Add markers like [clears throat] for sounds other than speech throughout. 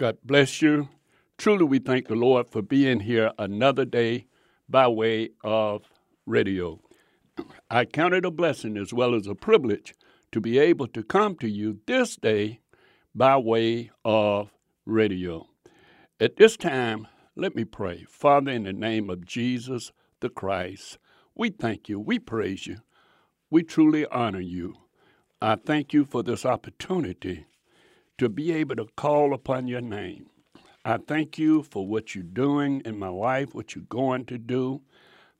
God bless you. Truly, we thank the Lord for being here another day by way of radio. I count it a blessing as well as a privilege to be able to come to you this day by way of radio. At this time, let me pray. Father, in the name of Jesus the Christ, we thank you, we praise you, we truly honor you. I thank you for this opportunity to be able to call upon your name. I thank you for what you're doing in my life, what you're going to do.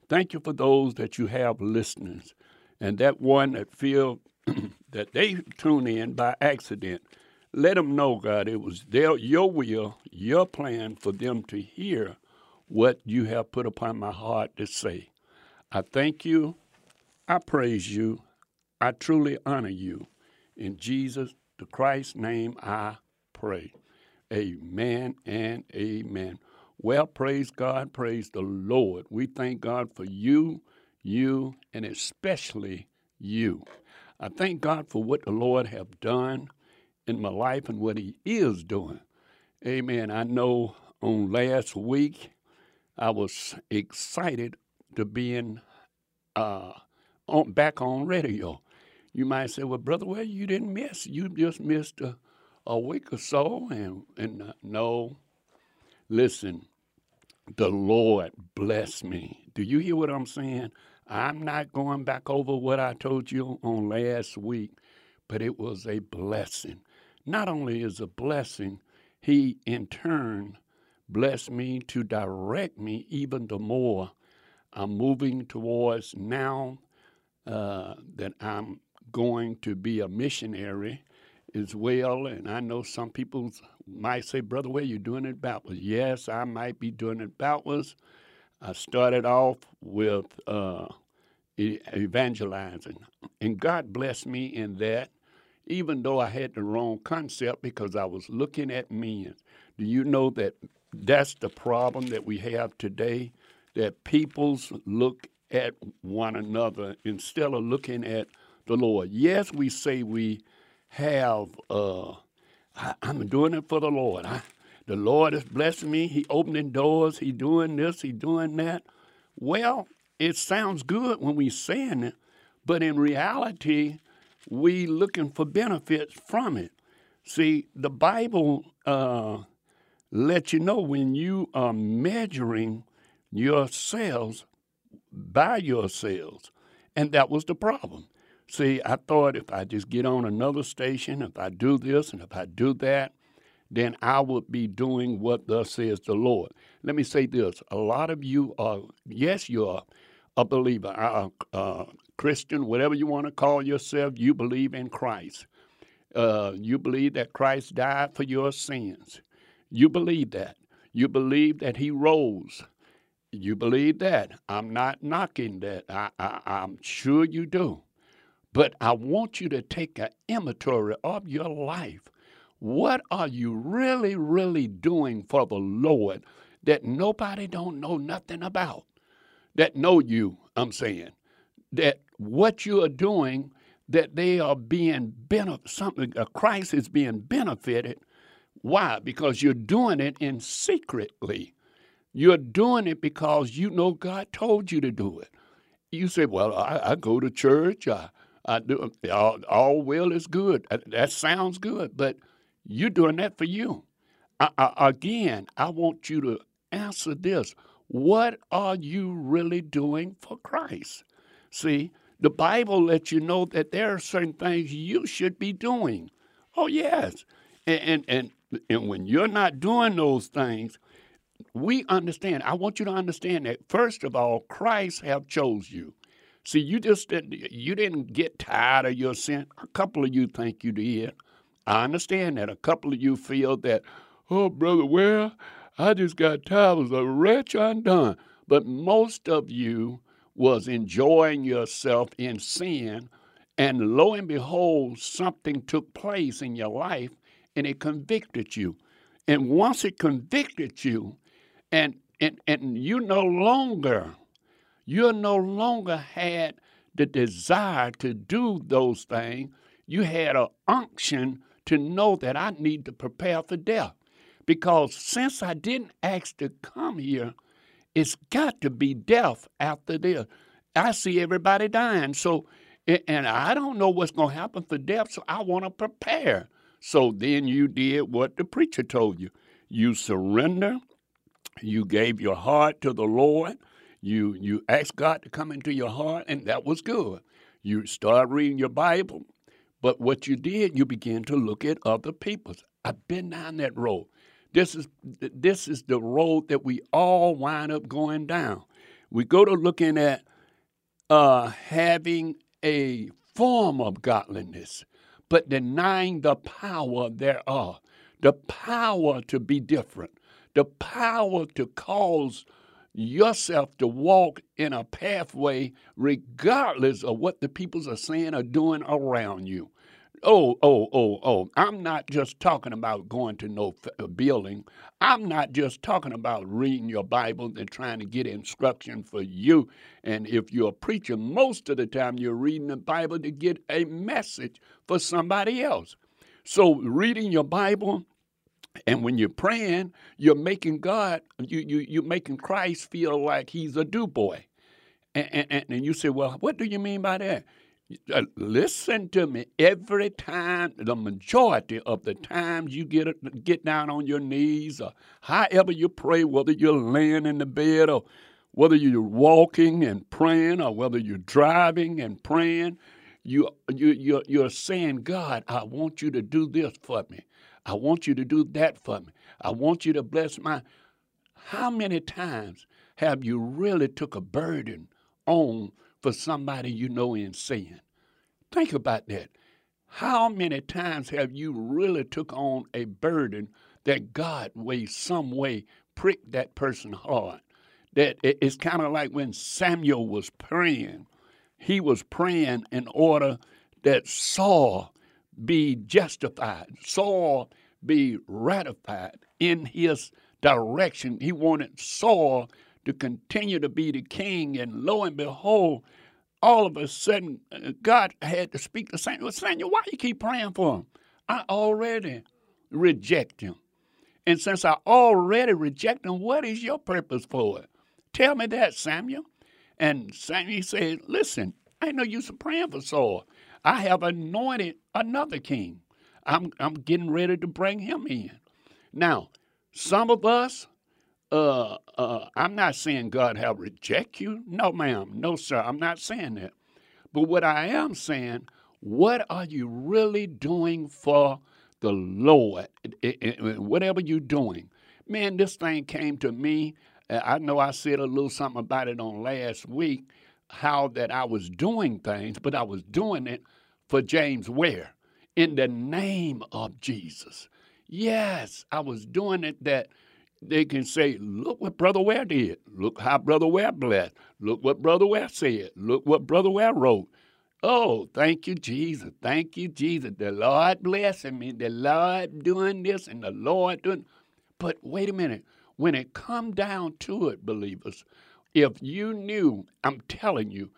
Thank you for those that you have listeners and that one that feel [clears throat] that they tune in by accident. Let them know, God, it was their, your will, your plan for them to hear what you have put upon my heart to say. I thank you. I praise you. I truly honor you. In Jesus the Christ's name I pray. Amen and amen. Well, praise God, praise the Lord. We thank God for you, you, and especially you. I thank God for what the Lord have done in my life and what He is doing. Amen. I know on last week I was excited to be in uh, on, back on radio. You might say, well, brother, well, you didn't miss. You just missed a, a week or so. And, and uh, no, listen, the Lord bless me. Do you hear what I'm saying? I'm not going back over what I told you on last week, but it was a blessing. Not only is a blessing, He in turn blessed me to direct me even the more. I'm moving towards now uh, that I'm going to be a missionary as well. And I know some people might say, Brother, where you doing it backwards? Yes, I might be doing it backwards. I started off with uh, evangelizing, and God blessed me in that, even though I had the wrong concept because I was looking at men. Do you know that that's the problem that we have today? That peoples look at one another instead of looking at the Lord. Yes, we say we have, uh, I, am doing it for the Lord. I, the Lord is blessing me. He opening doors. He doing this. He doing that. Well, it sounds good when we saying it, but in reality, we looking for benefits from it. See, the Bible uh, lets you know when you are measuring yourselves by yourselves, and that was the problem. See, I thought if I just get on another station, if I do this and if I do that, then I would be doing what thus says the Lord. Let me say this a lot of you are, yes, you are a believer, a, a Christian, whatever you want to call yourself, you believe in Christ. Uh, you believe that Christ died for your sins. You believe that. You believe that he rose. You believe that. I'm not knocking that. I, I, I'm sure you do. But I want you to take an inventory of your life. What are you really, really doing for the Lord that nobody don't know nothing about? That know you, I'm saying. That what you are doing, that they are being benefit something uh, Christ is being benefited. Why? Because you're doing it in secretly. You're doing it because you know God told you to do it. You say, Well, I, I go to church, I, I do all, all will is good. Uh, that sounds good, but you're doing that for you. I, I, again, I want you to answer this: What are you really doing for Christ? See, the Bible lets you know that there are certain things you should be doing. Oh yes, and and and, and when you're not doing those things, we understand. I want you to understand that first of all, Christ have chose you. See, you just didn't, you didn't get tired of your sin. A couple of you think you did. I understand that. A couple of you feel that, oh, brother, well, I just got tired. I was a wretch undone. But most of you was enjoying yourself in sin, and lo and behold, something took place in your life, and it convicted you. And once it convicted you, and and, and you no longer you no longer had the desire to do those things. You had an unction to know that I need to prepare for death. Because since I didn't ask to come here, it's got to be death after this. I see everybody dying. So, and I don't know what's going to happen for death, so I want to prepare. So then you did what the preacher told you. You surrender, you gave your heart to the Lord, you you asked God to come into your heart, and that was good. You start reading your Bible, but what you did, you began to look at other people's. I've been down that road. This is this is the road that we all wind up going down. We go to looking at uh, having a form of godliness, but denying the power thereof. The power to be different, the power to cause yourself to walk in a pathway regardless of what the peoples are saying or doing around you. Oh, oh, oh, oh. I'm not just talking about going to no uh, building. I'm not just talking about reading your Bible and trying to get instruction for you. And if you're a preacher, most of the time you're reading the Bible to get a message for somebody else. So, reading your Bible and when you're praying, you're making God, you, you, you're making Christ feel like he's a do boy. And, and, and you say, well, what do you mean by that? Uh, listen to me. Every time, the majority of the times you get get down on your knees, or however you pray, whether you're laying in the bed or whether you're walking and praying, or whether you're driving and praying, you you you're, you're saying, God, I want you to do this for me. I want you to do that for me. I want you to bless my. How many times have you really took a burden on for somebody you know in sin? Think about that. How many times have you really took on a burden that God way some way pricked that person hard? That it's kind of like when Samuel was praying. He was praying in order that Saul be justified. Saul be ratified in his direction. He wanted Saul to continue to be the king, and lo and behold, all of a sudden, uh, God had to speak to Samuel. Samuel, why you keep praying for him? I already reject him. And since I already reject him, what is your purpose for it? Tell me that, Samuel. And Samuel said, Listen, I know you're praying for Saul. I have anointed another king. I'm I'm getting ready to bring him in. Now, some of us, uh, uh, I'm not saying God have reject you. No, ma'am. No, sir. I'm not saying that. But what I am saying, what are you really doing for the Lord? It, it, whatever you're doing. Man, this thing came to me. I know I said a little something about it on last week, how that I was doing things, but I was doing it for James Ware in the name of Jesus. Yes, I was doing it that they can say, look what Brother Ware did. Look how Brother Ware blessed. Look what Brother Ware said. Look what Brother Ware wrote. Oh, thank you, Jesus. Thank you, Jesus. The Lord blessing me. The Lord doing this and the Lord doing. But wait a minute. When it come down to it, believers, if you knew, I'm telling you,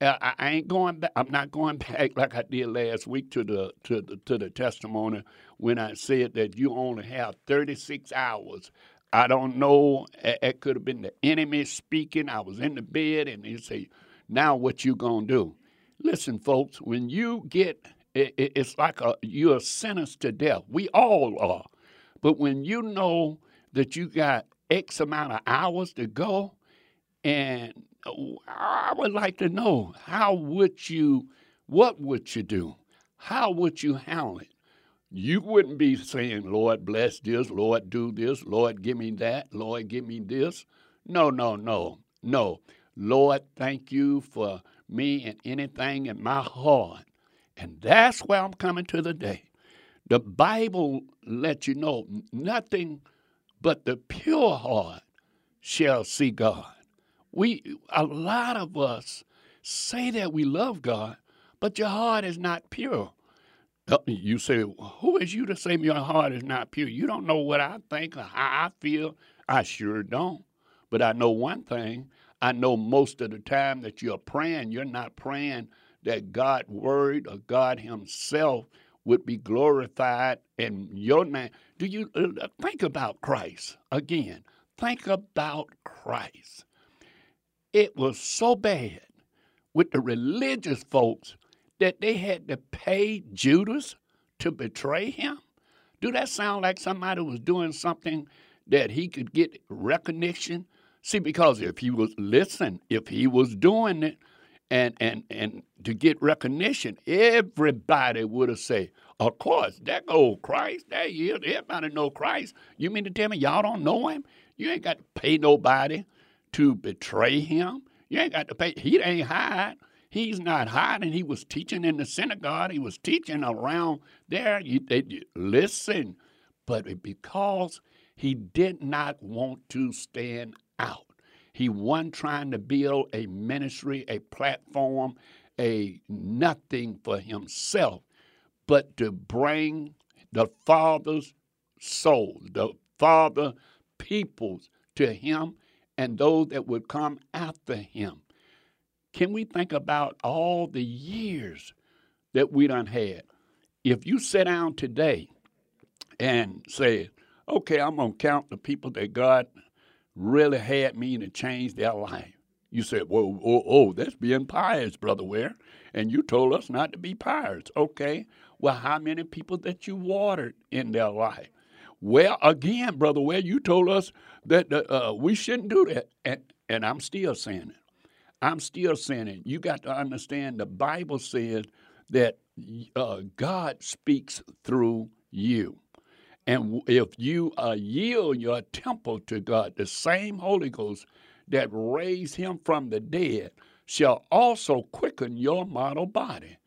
I, I ain't going back. I'm not going [laughs] back like I did last week to the to the to the testimony when I said that you only have 36 hours. I don't know. It could have been the enemy speaking. I was in the bed, and he say, "Now what you gonna do?" Listen, folks. When you get, it, it's like a, you're sentenced to death. We all are. But when you know that you got X amount of hours to go, and uh, I would like to know how would you, what would you do? How would you handle it? You wouldn't be saying, Lord, bless this, Lord, do this, Lord, give me that, Lord, give me this. No, no, no, no. Lord, thank you for me and anything in my heart. And that's where I'm coming to today. The Bible lets you know nothing but the pure heart shall see God. We a lot of us say that we love God, but your heart is not pure. Uh, you say, Who is you to say your heart is not pure? You don't know what I think or how I feel. I sure don't. But I know one thing. I know most of the time that you're praying, you're not praying that God's word or God Himself would be glorified in your name. Do you uh, think about Christ again? Think about Christ. It was so bad with the religious folks that they had to pay Judas to betray him? Do that sound like somebody was doing something that he could get recognition? See, because if he was listen, if he was doing it and and and to get recognition, everybody would have said, Of course, that old Christ, that is, everybody know Christ. You mean to tell me y'all don't know him? You ain't got to pay nobody to betray him. You ain't got to pay. He ain't hide. He's not hiding. He was teaching in the synagogue. He was teaching around there. You, they, listen, but because he did not want to stand out, he wasn't trying to build a ministry, a platform, a nothing for himself, but to bring the Father's soul, the Father peoples to him and those that would come after him. Can we think about all the years that we done had? If you sit down today and say, okay, I'm going to count the people that God really had me to change their life. You said, "Whoa, oh, oh, that's being pious, Brother Ware. And you told us not to be pious. Okay. Well, how many people that you watered in their life? Well, again, Brother Ware, you told us that uh, we shouldn't do that. And, and I'm still saying it. I'm still saying it. You got to understand the Bible says that uh, God speaks through you. And if you uh, yield your temple to God, the same Holy Ghost that raised him from the dead shall also quicken your mortal body.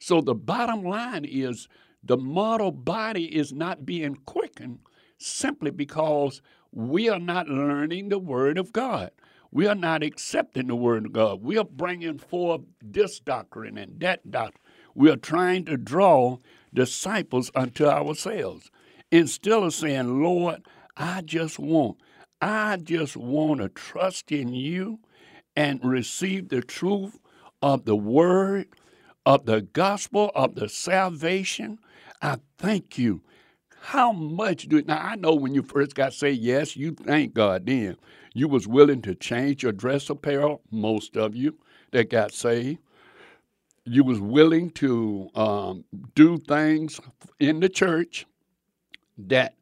So the bottom line is the mortal body is not being quickened simply because we are not learning the Word of God. We are not accepting the Word of God. We are bringing forth this doctrine and that doctrine. We are trying to draw disciples unto ourselves instead of saying, Lord, I just want, I just want to trust in you and receive the truth of the Word, of the gospel, of the salvation. I thank you. How much do it? now I know when you first got saved, yes, you thank God then. You was willing to change your dress apparel, most of you that got saved. You was willing to um, do things in the church that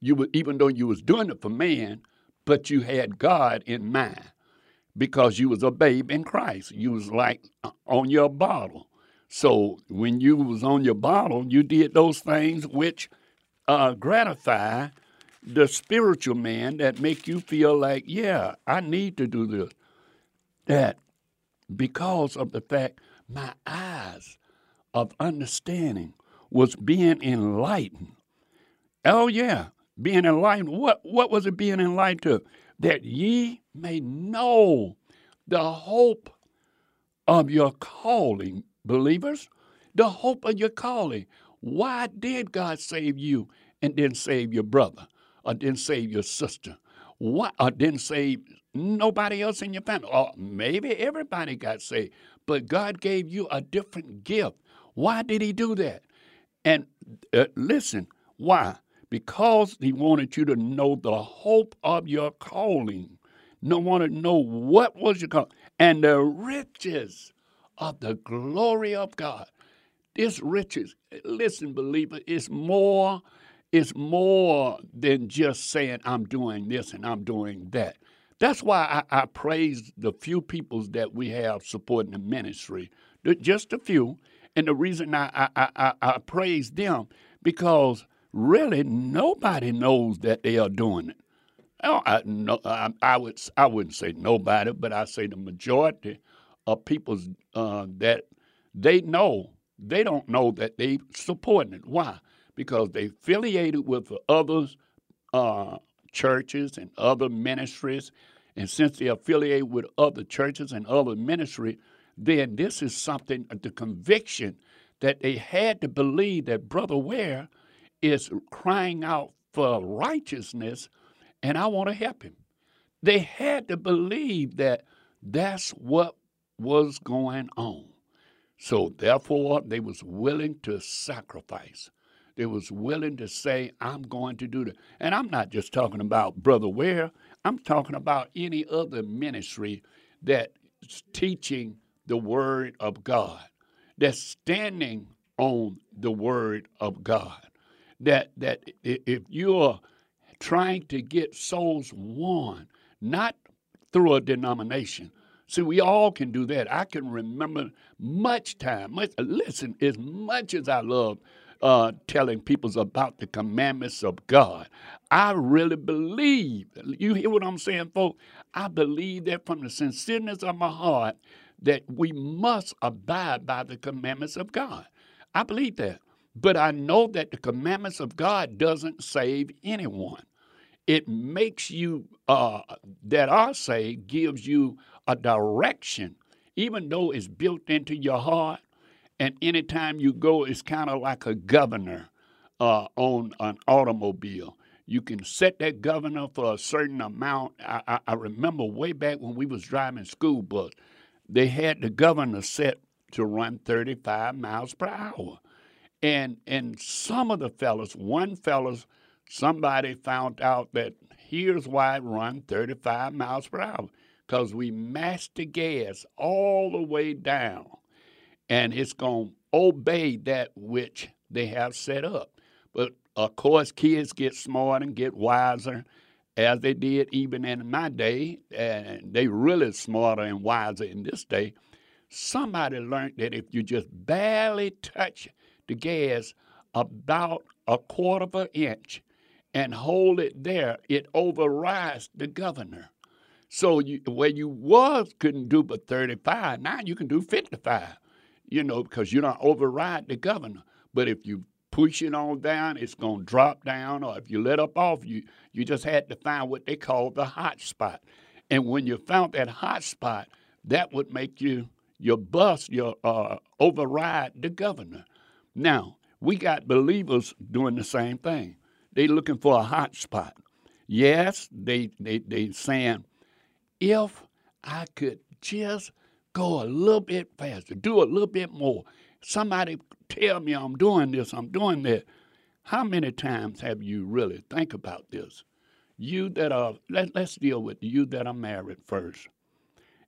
you were, even though you was doing it for man, but you had God in mind because you was a babe in Christ. You was like uh, on your bottle. So when you was on your bottle, you did those things which uh, gratify the spiritual man that make you feel like, yeah, I need to do this. That because of the fact my eyes of understanding was being enlightened. Oh yeah, being enlightened. What what was it being enlightened to? That ye may know the hope of your calling, believers. The hope of your calling. Why did God save you and then save your brother? or didn't save your sister? Why or didn't save nobody else in your family? Or maybe everybody got saved, but God gave you a different gift. Why did He do that? And uh, listen, why? Because He wanted you to know the hope of your calling. No want to know what was your calling and the riches of the glory of God. This riches, listen, believer, is more it's more than just saying, I'm doing this and I'm doing that. That's why I, I praise the few peoples that we have supporting the ministry, just a few. And the reason I, I, I, I praise them, because really nobody knows that they are doing it. I, no, I, I, would, I wouldn't say nobody, but I say the majority people uh, that they know they don't know that they supporting it. Why? Because they affiliated with other uh, churches and other ministries, and since they affiliate with other churches and other ministry, then this is something the conviction that they had to believe that Brother Ware is crying out for righteousness, and I want to help him. They had to believe that that's what was going on. So therefore, they was willing to sacrifice. They was willing to say, I'm going to do that. And I'm not just talking about Brother Ware. I'm talking about any other ministry that's teaching the Word of God, that's standing on the Word of God. That that if you're trying to get souls won, not through a denomination, See, we all can do that. I can remember much time. Much, listen, as much as I love uh, telling people about the commandments of God, I really believe. You hear what I'm saying, folks? I believe that from the sincereness of my heart that we must abide by the commandments of God. I believe that. But I know that the commandments of God doesn't save anyone. It makes you uh, that are saved gives you a direction, even though it's built into your heart. And anytime you go, it's kind of like a governor uh, on an automobile. You can set that governor for a certain amount. I, I, I remember way back when we was driving school bus, they had the governor set to run 35 miles per hour. And and some of the fellas, one fellas, somebody found out that here's why it run 35 miles per hour because we mashed the gas all the way down and it's going to obey that which they have set up. But of course, kids get smart and get wiser as they did even in my day, and they really smarter and wiser in this day. Somebody learned that if you just barely touch the gas about a quarter of an inch and hold it there, it overrides the governor. So you, where you was couldn't do but 35, now you can do 55, you know, because you don't override the governor. But if you push it on down, it's going to drop down. Or if you let up off, you, you just had to find what they call the hot spot. And when you found that hot spot, that would make you your bus, your uh, override the governor. Now, we got believers doing the same thing. They looking for a hot spot. Yes, they they they saying if I could just go a little bit faster, do a little bit more, somebody tell me I'm doing this, I'm doing that. How many times have you really think about this? You that are let, let's deal with you that are married first.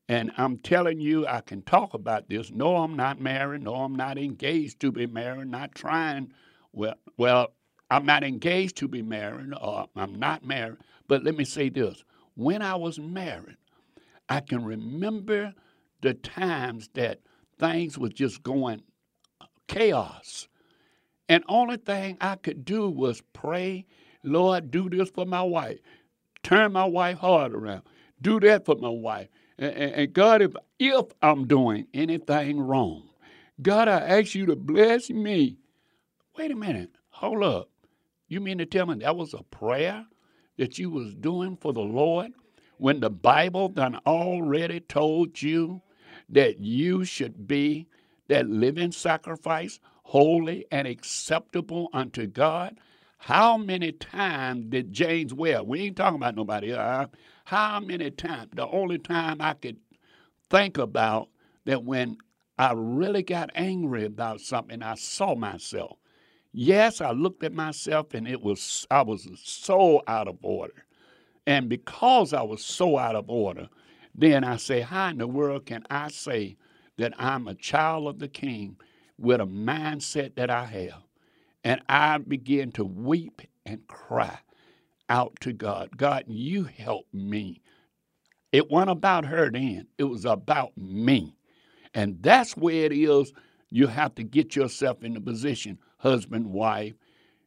And I'm telling you, I can talk about this. No, I'm not married. No, I'm not engaged to be married. Not trying. Well, well, I'm not engaged to be married, or I'm not married. But let me say this: when I was married, I can remember the times that things was just going chaos. And only thing I could do was pray, Lord, do this for my wife. Turn my wife heart around. Do that for my wife. And, and, and God, if if I'm doing anything wrong, God, I ask you to bless me. Wait a minute. Hold up. You mean to tell me that was a prayer that you was doing for the Lord? When the Bible done already told you that you should be that living sacrifice, holy and acceptable unto God? How many times did James Ware, we ain't talking about nobody else, how many times, the only time I could think about that when I really got angry about something, I saw myself. Yes, I looked at myself and it was I was so out of order. And because I was so out of order, then I say, How in the world can I say that I'm a child of the king with a mindset that I have? And I begin to weep and cry out to God God, you help me. It wasn't about her then, it was about me. And that's where it is. You have to get yourself in the position, husband, wife,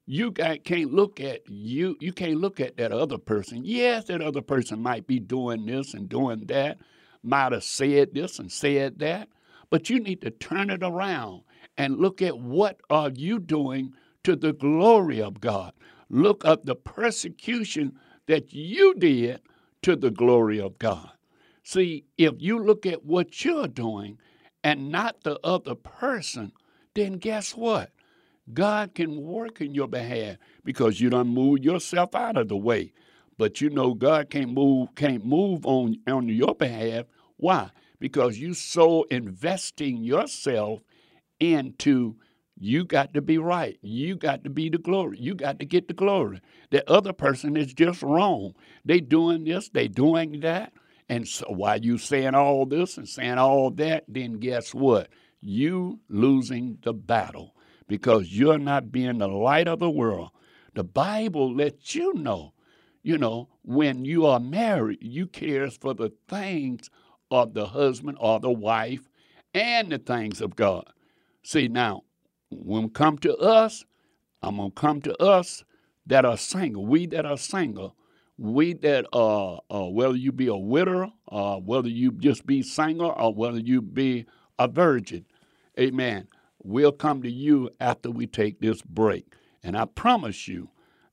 you can't look at you you can't look at that other person yes that other person might be doing this and doing that might have said this and said that, but you need to turn it around and look at what are you doing to the glory of God. Look at the persecution that you did to the glory of God. See, if you look at what you're doing and not the other person, then guess what? God can work in your behalf because you don't move yourself out of the way. But you know God can't move can't move on on your behalf. Why? Because you so investing yourself into you got to be right. You got to be the glory. You got to get the glory. The other person is just wrong. They doing this, they doing that. And so while you saying all this and saying all that, then guess what? You losing the battle because you're not being the light of the world. The Bible lets you know, you know, when you are married, you cares for the things of the husband or the wife and the things of God. See now, when come to us, I'm gonna come to us that are single. We that are single, we that are uh, whether you be a widow, or whether you just be single, or whether you be a virgin, Amen. We'll come to you after we take this break, and I promise you,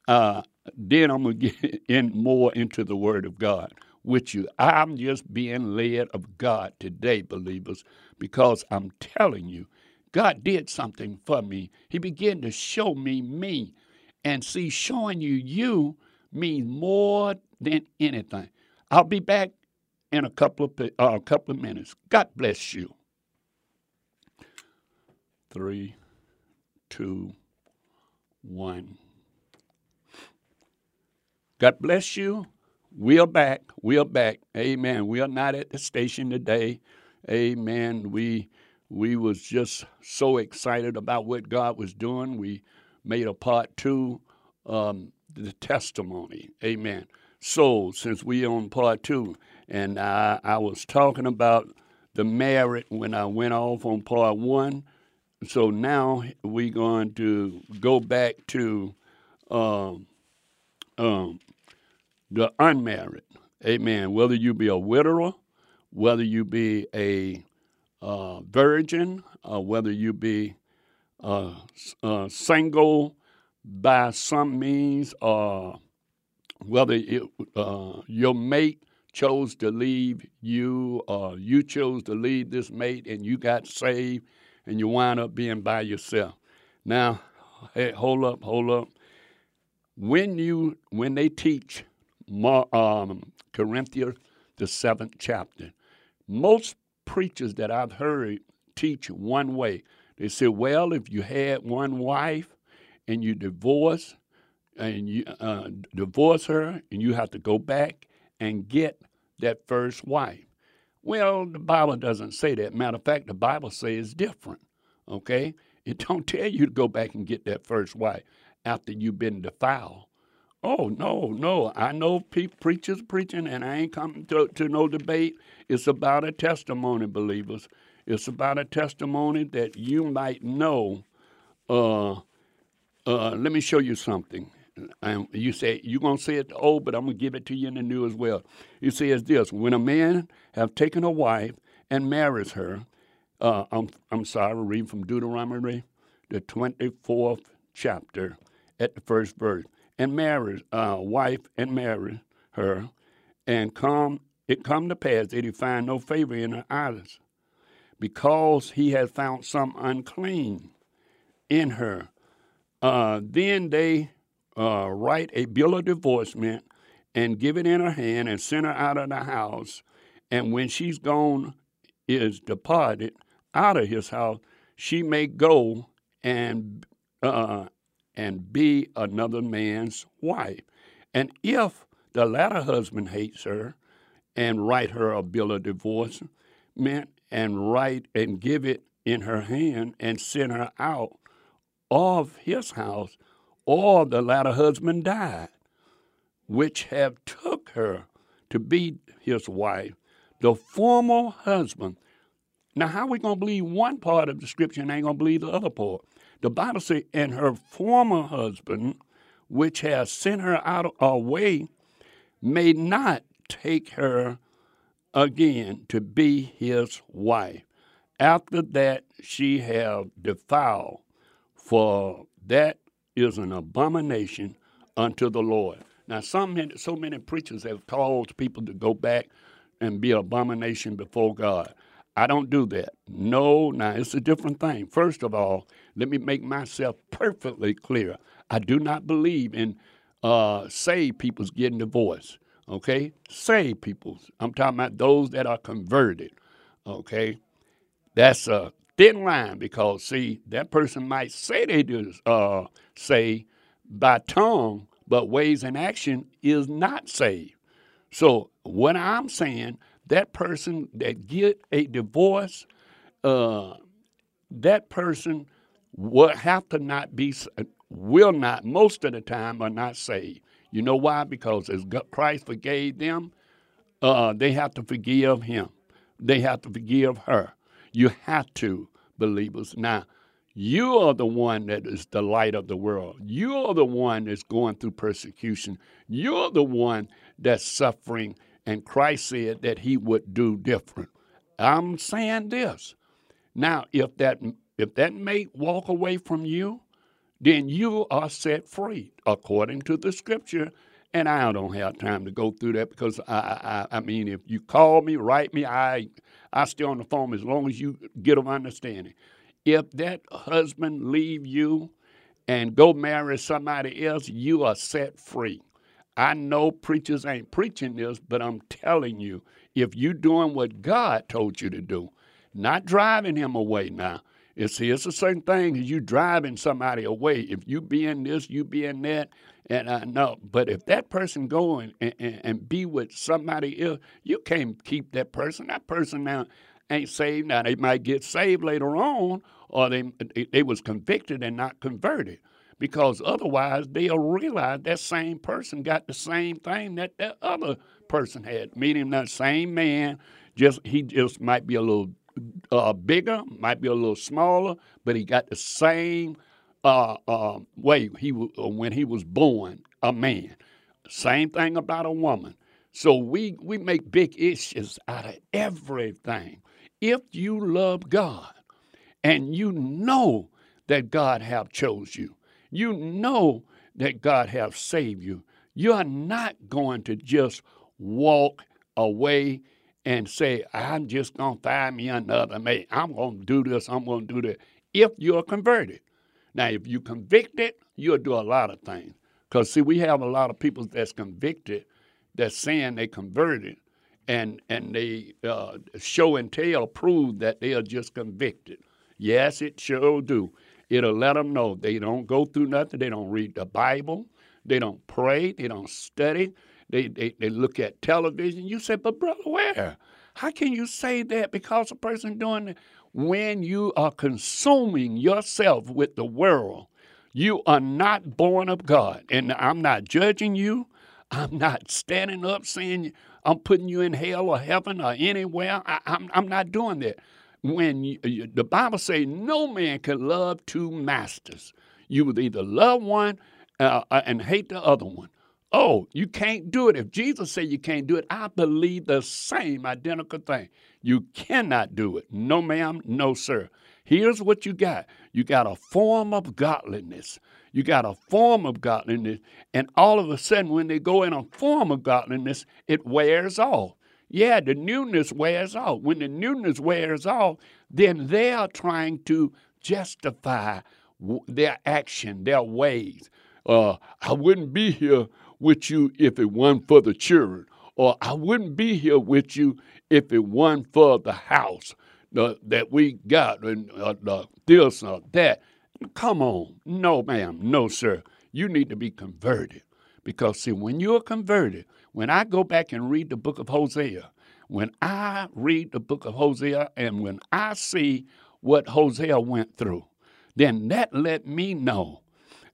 uh, then I'm gonna [laughs] get in more into the Word of God with you. I'm just being led of God today, believers, because I'm telling you God did something for me. He began to show me me. And see, showing you you means more than anything. I'll be back in a couple of uh, a couple of minutes. God bless you. Three, two, one. God bless you. We're back. We're back. Amen. We are not at the station today. Amen. We we was just so excited about what God was doing. We made a part two, um, the testimony. Amen. So since we on part two, and I, I was talking about the merit when I went off on part one. So now we're going to go back to um, um, the unmarried. Amen. Whether you be a widower, whether you be a uh, virgin, uh, whether you be uh, uh single by some means, or whether it, uh, your mate chose to leave you, or you chose to leave this mate and you got saved and you wind up being by yourself. Now, hey, hold up, hold up. When you when they teach um, Corinthians, the seventh chapter, most preachers that I've heard teach one way. They say, well, if you had one wife and you divorce and you uh, divorce her and you have to go back and get that first wife. Well, the Bible doesn't say that. Matter of fact, the Bible says different. Okay, it [laughs] don't tell you to go back and get that first wife after you've been defiled. Oh no, no! I know pe- preachers preaching, and I ain't coming to, to no debate. It's about a testimony, believers. It's about a testimony that you might know. Uh, uh, let me show you something. You say you're gonna say it old, but I'm gonna give it to you in the new as well. You says this: When a man have taken a wife and marries her, uh, I'm I'm sorry, reading from Deuteronomy, the 24th chapter, at the first verse and marries uh, wife and married her, and come it come to pass that he find no favor in her eyes, because he had found some unclean in her. Uh, then they uh, write a bill of divorcement and give it in her hand and send her out of the house. And when she's gone, is departed out of his house, she may go and uh, and be another man's wife. And if the latter husband hates her and write her a bill of divorcement and write and give it in her hand and send her out of his house, or the latter husband died, which have took her to be his wife, the former husband. Now, how are we going to believe one part of the scripture and ain't going to believe the other part? The Bible says, and her former husband, which has sent her out away, may not take her again to be his wife. After that, she have defiled, for that is an abomination unto the Lord. Now, some so many preachers have called people to go back and be an abomination before God. I don't do that. No, now it's a different thing. First of all, let me make myself perfectly clear. I do not believe in uh, saved people's getting divorced. Okay, saved people's. I'm talking about those that are converted. Okay, that's a thin line because see that person might say they do uh, say by tongue, but ways and action is not saved. So what I'm saying, that person that get a divorce, uh, that person will have to not be, will not most of the time are not saved. You know why? Because as Christ forgave them, uh, they have to forgive him. They have to forgive her. You have to, believers. Now, you are the one that is the light of the world. You are the one that's going through persecution. You're the one that's suffering. And Christ said that he would do different. I'm saying this. Now, if that if that mate walk away from you, then you are set free according to the scripture. And I don't have time to go through that because I, I, I mean, if you call me, write me, I, I stay on the phone as long as you get of understanding. If that husband leave you and go marry somebody else, you are set free. I know preachers ain't preaching this, but I'm telling you, if you're doing what God told you to do, not driving him away now. It's, it's a certain thing as you driving somebody away. If you be in this, you be in that, and I know. But if that person go and, and, and be with somebody else, you can't keep that person. That person now ain't saved. Now they might get saved later on, or they they was convicted and not converted, because otherwise they'll realize that same person got the same thing that that other person had, meaning that same man. Just he just might be a little uh, bigger, might be a little smaller, but he got the same uh, uh, way he uh, when he was born, a man. Same thing about a woman. So we we make big issues out of everything if you love God and you know that God have chose you, you know that God have saved you, you are not going to just walk away and say, I'm just going to find me another mate. I'm going to do this, I'm going to do that. If you're converted. Now, if you're convicted, you'll do a lot of things. Because, see, we have a lot of people that's convicted that's saying they converted, and and they uh, show and tell prove that they are just convicted. Yes, it sure do. It'll let them know they don't go through nothing. They don't read the Bible. They don't pray. They don't study. They, they, they look at television. You say, but brother, Ware? How can you say that because a person doing it? When you are consuming yourself with the world, you are not born of God. And I'm not judging you. I'm not standing up saying I'm putting you in hell or heaven or anywhere. I, am I'm, I'm not doing that. When you, you, the Bible says no man can love two masters, you would either love one uh, uh, and hate the other one. Oh, you can't do it. If Jesus said you can't do it, I believe the same identical thing. You cannot do it. No, ma'am, no, sir. Here's what you got you got a form of godliness. You got a form of godliness, and all of a sudden, when they go in a form of godliness, it wears off. Yeah, the newness wears off. When the newness wears off, then they are trying to justify their action, their ways. Uh, I wouldn't be here with you if it weren't for the children, or I wouldn't be here with you if it weren't for the house uh, that we got and uh, this or that. Come on. No, ma'am. No, sir. You need to be converted. Because, see, when you're converted, when I go back and read the book of Hosea, when I read the book of Hosea and when I see what Hosea went through, then that let me know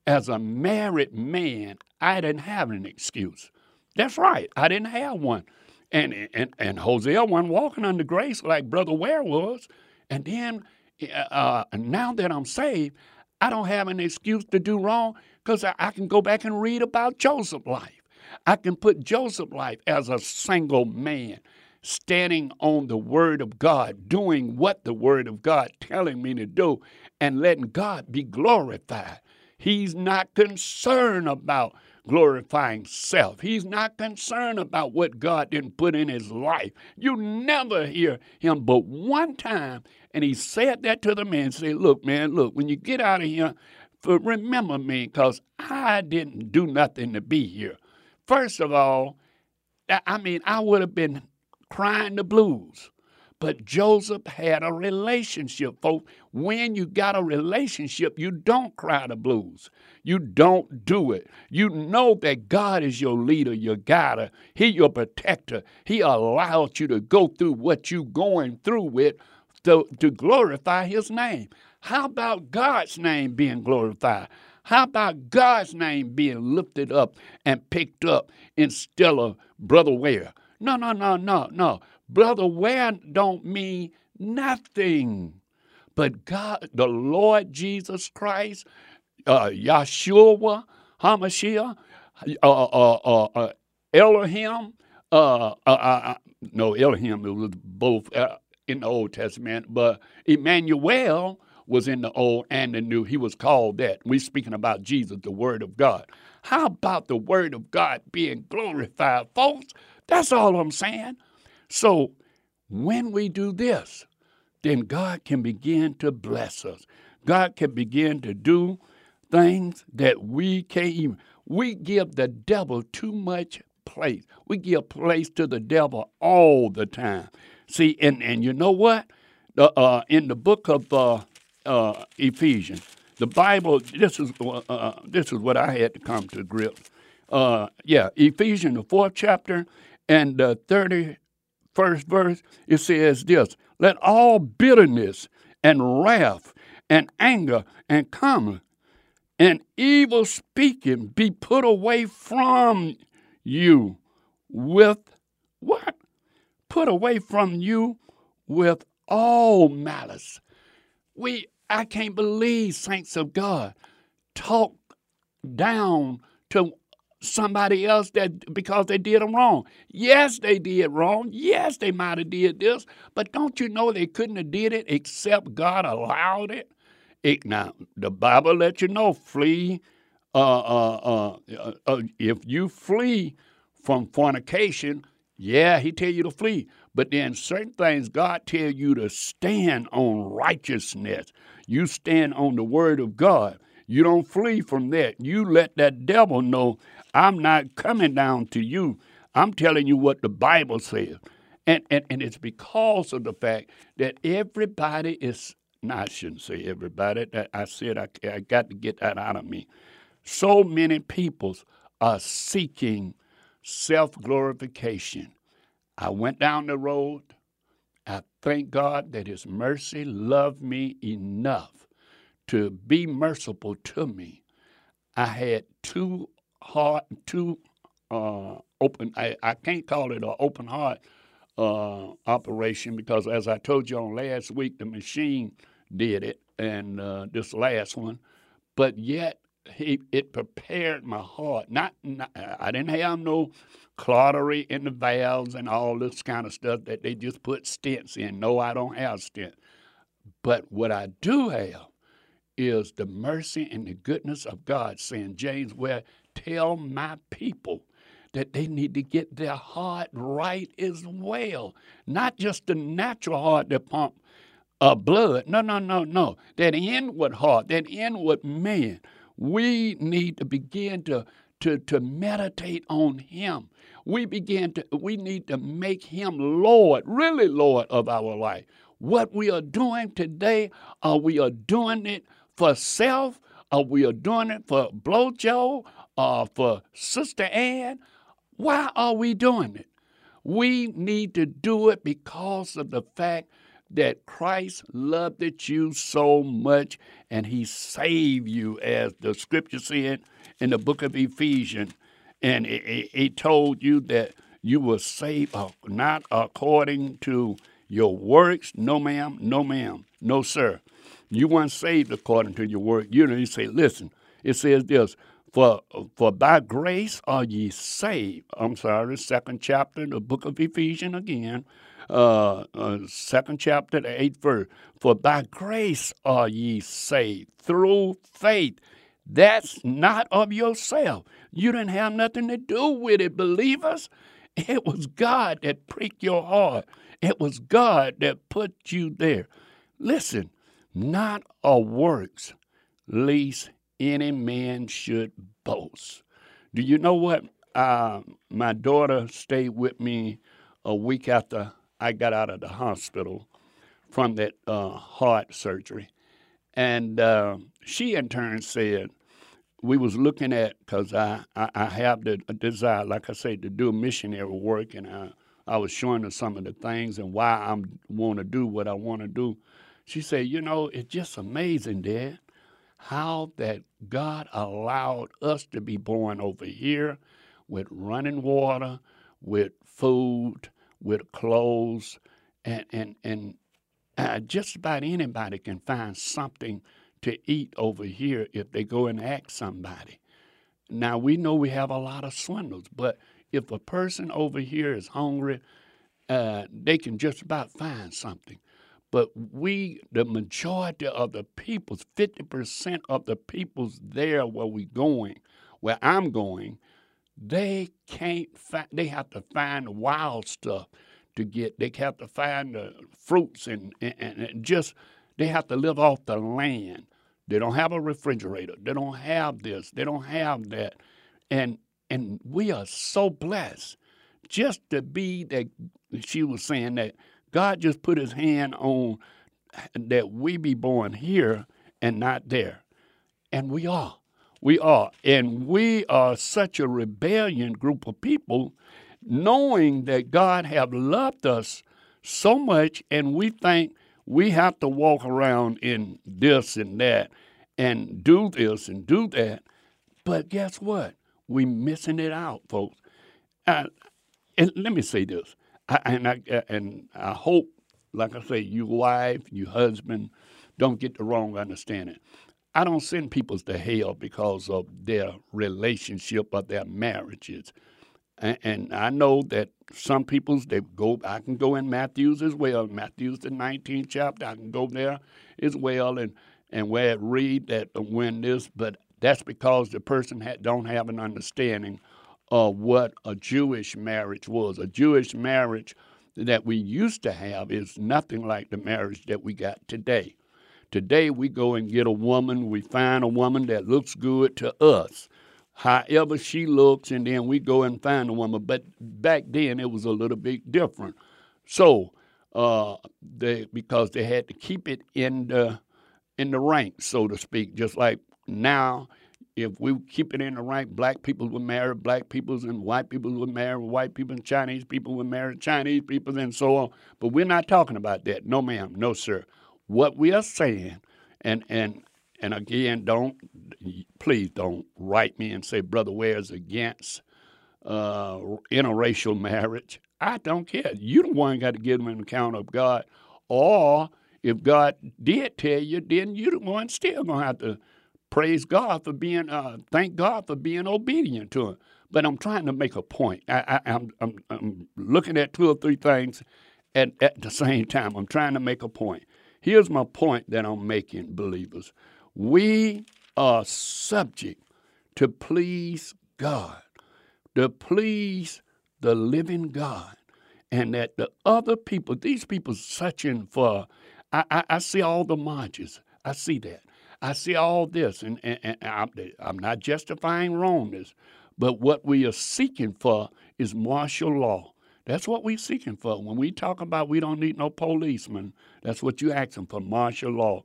as a married man, I didn't have an excuse. That's right, I didn't have one. And, and, and Hosea wasn't walking under grace like Brother Ware was. And then uh, now that I'm saved, I don't have an excuse to do wrong because I, I, can go back and read about Joseph's life. I can put Joseph's life as a single man. standing on the Word of God, doing what the Word of God telling me to do, and letting God be glorified. He's not concerned about glorifying self. He's not concerned about what God didn't put in his life. You never hear him but one time, and he said that to the man. Say, look, man, look, when you get out of here, remember me, because I didn't do nothing to be here. First of all, I mean, I would have been crying the blues. But Joseph had a relationship, folks. When you got a relationship, you don't cry the blues. You don't do it. You know that God is your leader, your guide, He your protector. He allowed you to go through what you're going through with to, to glorify His name. How about God's name being glorified? How about God's name being lifted up and picked up instead of Brother Ware? No, no, no, no, no. Brother Ware don't mean nothing. But God, the Lord Jesus Christ, uh, Yeshua, Hamashiach, uh, uh, uh, uh Elohim, uh, uh, no, Elohim, it was both in the Old Testament, but Emmanuel was in the Old and the New. He was called that. We're speaking about Jesus, the Word of God. How about the Word of God being glorified, folks? That's all I'm saying. So when we do this, then God can begin to bless us. God can begin to do things that we can't even. We give the devil too much place. We give place to the devil all the time. See, and, and you know what? Uh, uh, in the book of uh, uh Ephesians, the Bible. This is uh, uh, this is what I had to come to grips. yeah, Ephesians, the fourth chapter, and the thirty first verse, it says this Let all bitterness and wrath and anger and clamor and evil speaking be put away from you with what? Put away from you with all malice. We, I can't believe, saints of God, talk down to somebody else that because they did them wrong. Yes, they did wrong. Yes, they might have did this, but don't you know they couldn't have did it except God allowed it? it now the Bible lets you know flee. Uh, uh, uh, uh, if you flee from fornication, yeah, He tell you to flee. But then certain things God tell you to stand on righteousness. You stand on the Word of God. You don't flee from that. You let that devil know I'm not coming down to you. I'm telling you what the Bible says. And, and, and it's because of the fact that everybody is, no, I shouldn't say everybody, that I said I, I got to get that out of me. So many people are seeking self glorification. I went down the road. I thank God that His mercy loved me enough to be merciful to me. I had two heart, too uh, open. I, I can't call it an open heart uh, operation because, as I told you on last week, the machine did it, and uh, this last one. But yet, he, it prepared my heart. Not, not, I didn't have no clottery in the valves and all this kind of stuff that they just put stents in. No, I don't have stents. But what I do have is the mercy and the goodness of God, saying, James, Ware tell my people that they need to get their heart right as well. Not just the natural heart that pump uh, blood. No, no, no, no. That inward heart, that inward man. We need to begin to, to, to meditate on him. We begin to we need to make him Lord, really Lord of our life. What we are doing today, are we are doing it for self? Are we are doing it for Blojo? Uh, for Sister Ann. Why are we doing it? We need to do it because of the fact that Christ loved you so much and he saved you, as the scripture said in the book of Ephesians. And he told you that you were saved uh, not according to your works. No, ma'am. No, ma'am. No, sir. You weren't saved according to your work. You know, you say, listen, it says this For, for by grace are ye saved. I'm sorry, second chapter, the book of Ephesians again, uh, uh, second chapter, the eighth verse. For by grace are ye saved through faith. That's not of yourself. You didn't have nothing to do with it, believers. It was God that pricked your heart. It was God that put you there. Listen, not of works, least any man should boast. Do you know what? Uh, my daughter stayed with me a week after I got out of the hospital from that uh, heart surgery. And uh, she in turn said, we was looking at, because I, I, I, have the desire, like I say, to do missionary work, and I, I was showing her some of the things and why I want to do what I want to do. She said, you know, it's just amazing, Dad how that God allowed us to be born over here with running water, with food, with clothes, and and and uh, just about anybody can find something to eat over here if they go and ask somebody. Now we know we have a lot of swindles, but if a person over here is hungry, uh, they can just about find something. But we, the majority of the peoples, 50% of the peoples there where we going, where I'm going, they can't find, they have to find wild stuff to get. They have to find the fruits and, and, and just, they have to live off the land. They don't have a refrigerator. They don't have this. They don't have that. And and we are so blessed just to be that she was saying that God just put his hand on that we be born here and not there. And we are. We are. And we are such a rebellion group of people, knowing that God have loved us so much, and we think we have to walk around in this and that and do this and do that. But guess what? We missing it out, folks. Uh, and let me say this. I, and I and I hope, like I say, you wife, you husband, don't get the wrong understanding. I don't send people to hell because of their relationship or their marriages. And, and I know that some people's they go. I can go in Matthew's as well. Matthew's the 19th chapter. I can go there as well, and and where it read that when this, but that's because the person had, don't have an understanding of what a Jewish marriage was. A Jewish marriage that we used to have is nothing like the marriage that we got today. Today, we go and get a woman, we find a woman that looks good to us, however she looks, and then we go and find a woman. But back then, it was a little bit different. So, uh, they, because they had to keep it in the in the ranks, so to speak, just like now if we keep it in the right, black people will marry black people and white people will marry white people and Chinese people will marry Chinese people and so on. But we're not talking about that. No, ma'am. No, sir. What we are saying, and and and again, don't please don't write me and say Brother Ware's against uh, interracial marriage. I don't care. You the one got to give them an account of God. Or if God did tell you, then you the one still gonna have to praise God for being, uh, thank God for being obedient to Him. But I'm trying to make a point. I, am I'm, I'm, I'm looking at two or three things at, at the same time. I'm trying to make a point. Here's my point that I'm making, believers. We are subject to please God, to please the living God, and that the other people, these people searching for, I, I, I see all the marches. I see that. I see all this, and, and, and I'm, I'm not justifying wrongness, but what we are seeking for is martial law. That's what we're seeking for. When we talk about we don't need no policemen, that's what you're asking for martial law.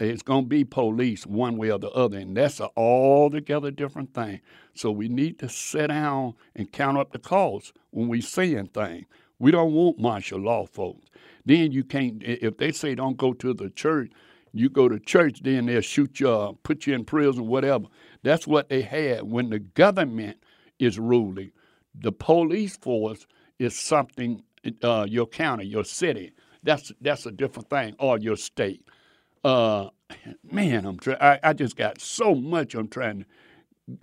It's going to be police one way or the other, and that's an altogether different thing. So we need to sit down and count up the costs when we saying things. We don't want martial law, folks. Then you can't, if they say don't go to the church, you go to church, then they'll shoot you, uh, put you in prison, whatever. That's what they had when the government is ruling. The police force is something, uh, your county, your city. That's that's a different thing, or your state. Uh, man, I'm trying. I just got so much I'm trying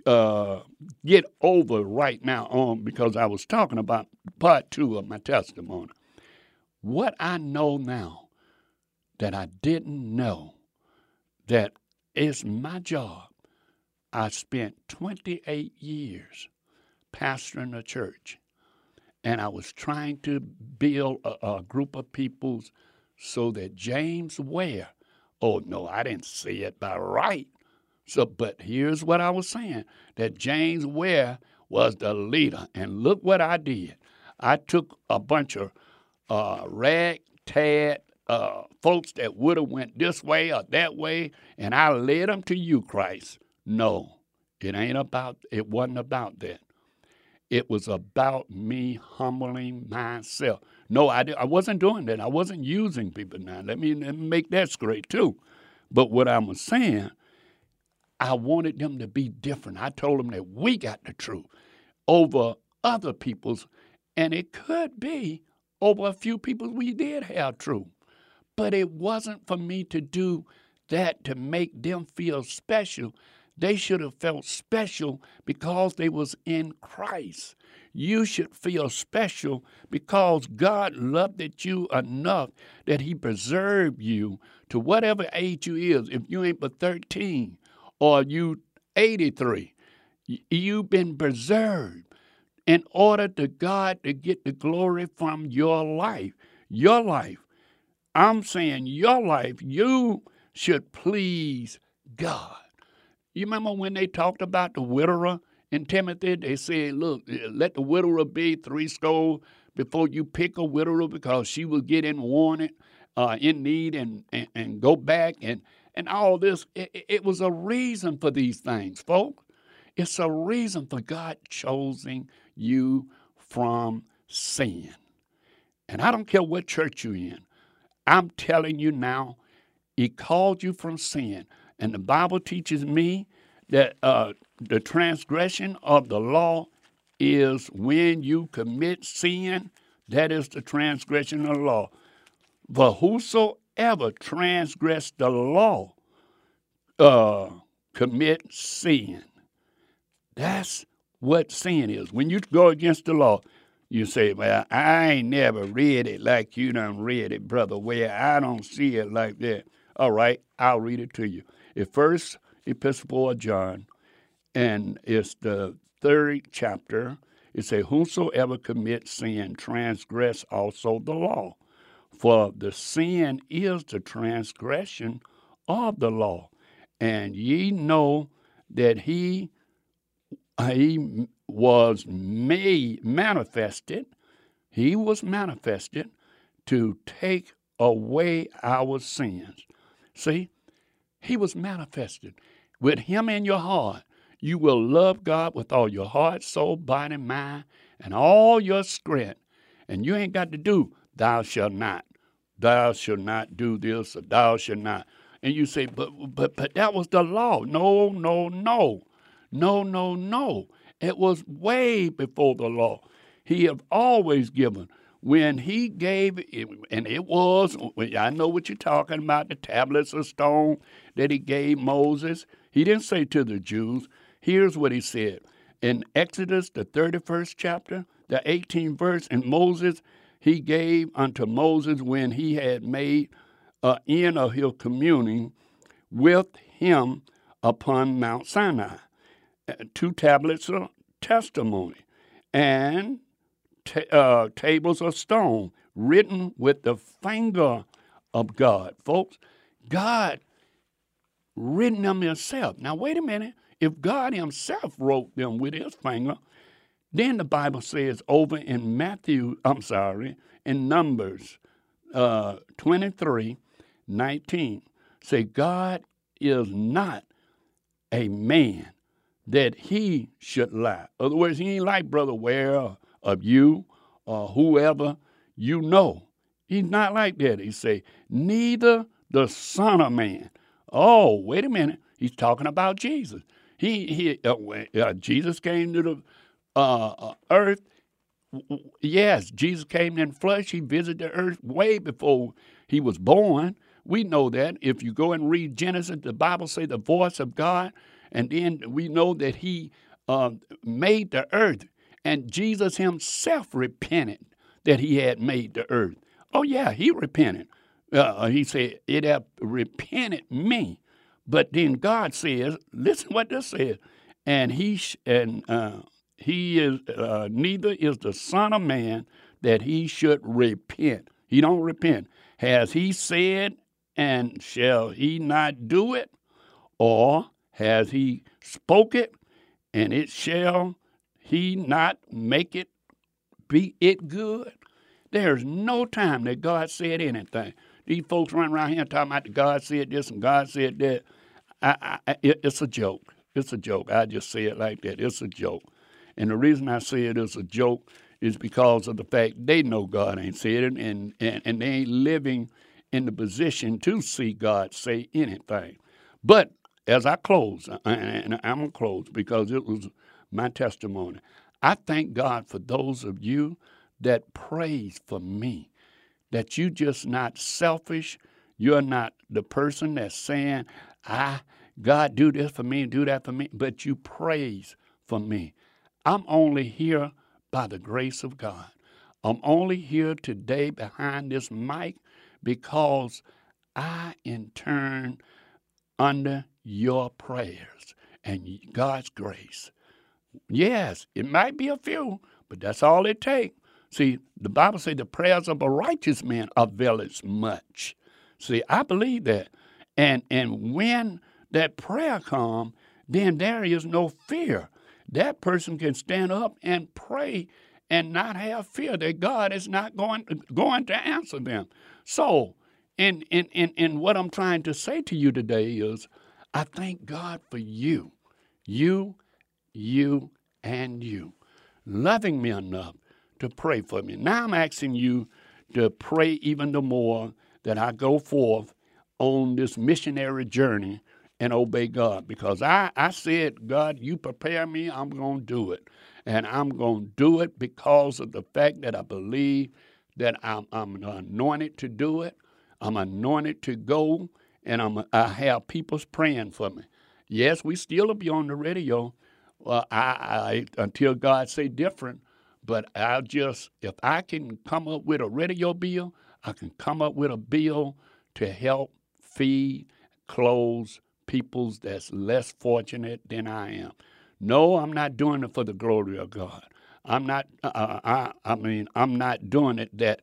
to uh, get over right now on because I was talking about part two of my testimony. What I know now that I didn't know that is my job. I spent 28 years pastoring a church, and I was trying to build a, a group of peoples so that James Ware, oh no, I didn't see it by right. So, but here's what I was saying that James Ware was the leader, and look what I did. I took a bunch of uh, ragtag uh, folks that would have went this way or that way, and I led them to you, Christ. No, it ain't about. It wasn't about that. It was about me humbling myself. No, I, I wasn't doing that. I wasn't using people now. Let me, let me make that straight too. But what I was saying, I wanted them to be different. I told them that we got the truth over other people's, and it could be over a few people we did have truth. But it wasn't for me to do that to make them feel special. They should have felt special because they was in Christ. You should feel special because God loved at you enough that He preserved you to whatever age you is. If you ain't but 13 or you 83, you've been preserved in order to God to get the glory from your life. Your life. I'm saying your life, you should please God. You remember when they talked about the widower in Timothy? They said, look, let the widower be three score before you pick a widower because she will get in warning, uh, in need, and, and, and, go back and, and all this. It, it was a reason for these things, folks. It's a reason for God choosing you from sin. And I don't care what church you're in. I'm telling you now, He called you from sin. And the Bible teaches me that uh, the transgression of the law is when you commit sin, that is the transgression of the law. For whosoever transgress the law uh, commit sin. That's what sin is. When you go against the law, you say, Well, I ain't never read it like you done read it, brother. Well, I don't see it like that. All right, I'll read it to you. The first epistle of John, and it's the third chapter. It says, Whosoever commits sin transgress also the law. For the sin is the transgression of the law. And ye know that he, he was made manifested, he was manifested to take away our sins. See, he was manifested. With him in your heart, you will love God with all your heart, soul, body, mind, and all your strength. And you ain't got to do, thou shalt not, thou shalt not do this, or thou shalt not. And you say, but but but that was the law. No, no, no. No, no, no. It was way before the law. He have always given. When he gave, and it was, I know what you're talking about, the tablets of stone that he gave Moses. He didn't say to the Jews. Here's what he said. In Exodus, the 31st chapter, the 18th verse, and Moses, he gave unto Moses when he had made an end of his communing with him upon Mount Sinai two tablets of testimony and t- uh, tables of stone written with the finger of God. Folks, God written them himself. Now, wait a minute. If God himself wrote them with his finger, then the Bible says over in Matthew, I'm sorry, in Numbers uh, 23 19, say, God is not a man that he should lie. Other words, he ain't like Brother Ware of you or whoever you know. He's not like that. He say, neither the Son of Man. Oh, wait a minute. He's talking about Jesus. He, he uh, uh, Jesus came to the uh, uh earth. Yes, Jesus came in flesh. He visited the earth way before he was born. We know that. If you go and read Genesis, the Bible say the voice of God And then we know that he uh, made the earth, and Jesus himself repented that he had made the earth. Oh, yeah, he repented. Uh, he said, It have repented me. But then God says, listen what this says, and he sh- and uh, he is uh, neither is the son of man that he should repent. He don't repent. Has he said, and shall he not do it? Or has he spoke it, and it shall he not make it be it good? There's no time that God said anything. These folks run around here talking about God said this and God said that. I, I, it, it's a joke. It's a joke. I just say it like that. It's a joke. And the reason I say it is a joke is because of the fact they know God ain't said it and, and, and they ain't living in the position to see God say anything. But as I close, uh, and I'm going to close because it was my testimony, I thank God for those of you that prays for me, that you just not selfish. You're not the person that's saying, I, God, do this for me and do that for me, but you praise for me. I'm only here by the grace of God. I'm only here today behind this mic because I, in turn, under your prayers and God's grace. Yes, it might be a few, but that's all it takes. See, the Bible says the prayers of a righteous man availeth much. See, I believe that. And and when that prayer comes, then there is no fear. That person can stand up and pray and not have fear that God is not going to, going to answer them. So, in, in, in, in what I'm trying to say to you today is I thank God for you, you, you, and you, loving me enough to pray for me. Now I'm asking you to pray even the more that I go forth on this missionary journey and obey God because I, I said, God, you prepare me, I'm going to do it. And I'm going to do it because of the fact that I believe that I'm, I'm anointed to do it. I'm anointed to go, and I'm, I have people's praying for me. Yes, we still will be on the radio well, I, I, until God say different. But I'll just, if I can come up with a radio bill, I can come up with a bill to help feed, clothes peoples that's less fortunate than I am. No, I'm not doing it for the glory of God. I'm not. Uh, uh I, I mean, I'm not doing it that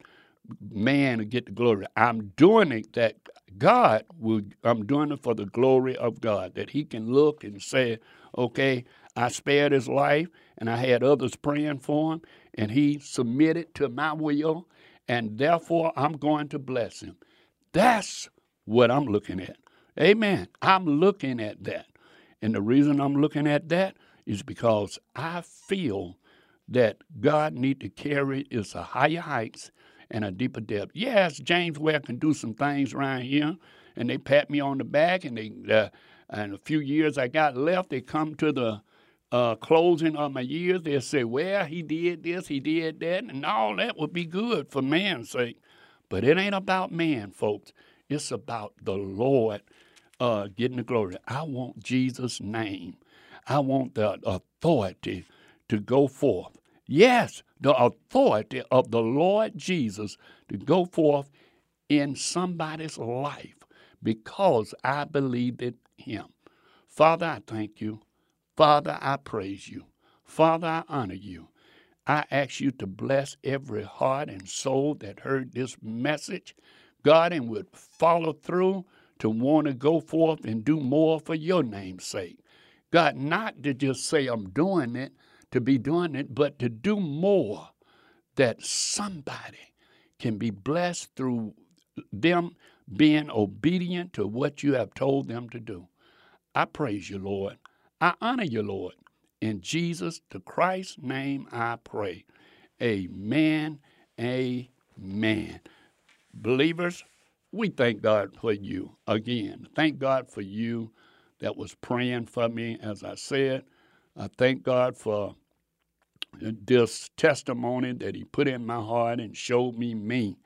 man will get the glory. I'm doing it that God will. I'm doing it for the glory of God. That He can look and say, "Okay, I spared his life, and I had others praying for him, and he submitted to my will, and therefore I'm going to bless him. That's what I'm looking at. Amen. I'm looking at that. And the reason I'm looking at that is because I feel that God need to carry us a higher heights and a deeper depth. Yes, James Ware can do some things around here, and they pat me on the back, and they uh, and a few years I got left, they come to the uh, closing of my years, they'll say, well, he did this, he did that, and all that would be good for man's sake. But it ain't about man, folks. It's about the Lord uh, getting the glory. I want Jesus' name. I want the authority to go forth. Yes, the authority of the Lord Jesus to go forth in somebody's life because I believed in him. Father, I thank you Father, I praise you. Father, I honor you. I ask you to bless every heart and soul that heard this message, God, and would follow through to want to go forth and do more for your name's sake. God, not to just say I'm doing it, to be doing it, but to do more that somebody can be blessed through them being obedient to what you have told them to do. I praise you, Lord. I honor you, Lord. In Jesus, the Christ's name, I pray. Amen. Amen. Believers, we thank God for you again. Thank God for you that was praying for me, as I said. I thank God for this testimony that He put in my heart and showed me me.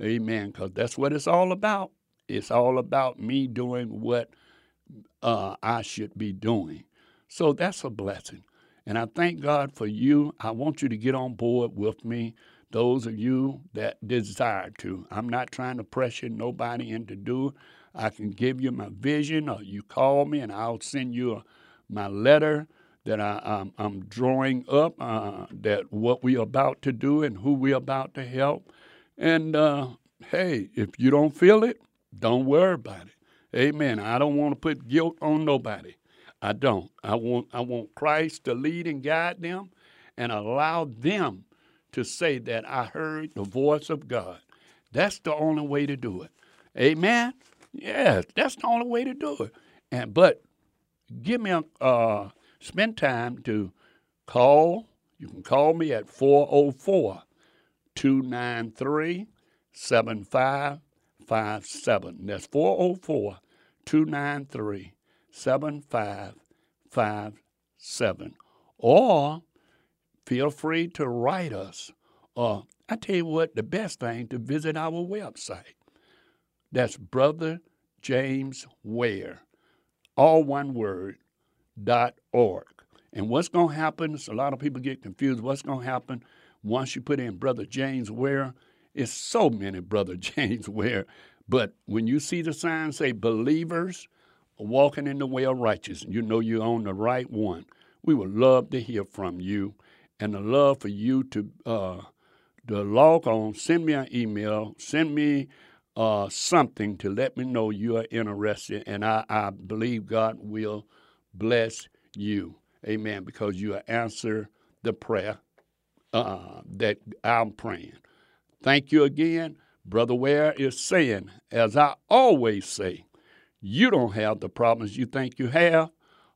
Amen. Because that's what it's all about. It's all about me doing what uh, I should be doing. So that's a blessing. And I thank God for you. I want you to get on board with me, those of you that desire to. I'm not trying to pressure nobody into do it. I can give you my vision, or you call me, and I'll send you a, my letter that I, am drawing up, uh, that what we're about to do and who we're about to help. And uh, hey, if you don't feel it, don't worry about it. Amen. I don't want to put guilt on nobody. I don't. I want I want Christ to lead and guide them and allow them to say that I heard the voice of God. That's the only way to do it. Amen. Yes, that's the only way to do it. And but give me a uh, spend time to call. You can call me at 404 293 7557. That's 404 293 7557. Or feel free to write us. Or I tell you what, the best thing to visit our website. That's Brother James Ware, all one word, dot org. And what's going to happen, a lot of people get confused, what's going to happen once you put in Brother James Ware? It's so many Brother [laughs] James Ware. But when you see the sign say believers, walking in the way of righteousness. You know you're on the right one. We would love to hear from you and the love for you to, uh, to log on, send me an email, send me uh, something to let me know you are interested, and I, I believe God will bless you. Amen. Because you answer the prayer uh, that I'm praying. Thank you again. Brother Ware is saying, as I always say, you don't have the problems you think you have.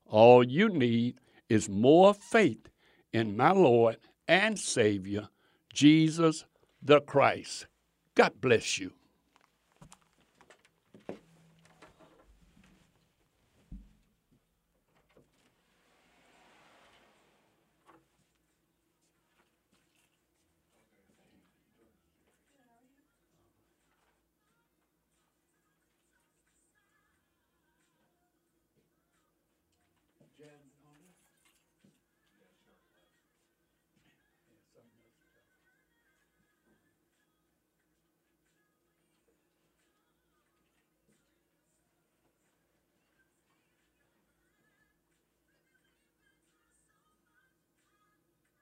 All you need is more faith in my Lord and Savior, Jesus the Christ. God bless you.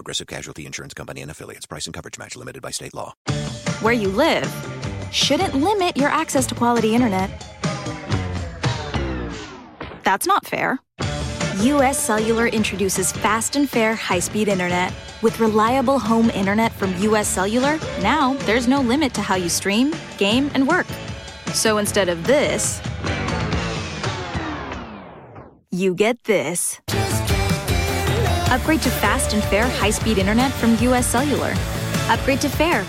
Progressive Casualty Insurance Company and affiliates. Price and coverage match limited by state law. Where you live shouldn't limit your access to quality internet. That's not fair. US Cellular introduces fast and fair high-speed internet. With reliable home internet from US Cellular, now there's no limit to how you stream, game, and work. So instead of this, you get this. Upgrade to fast and fair high speed internet from US Cellular. Upgrade to fair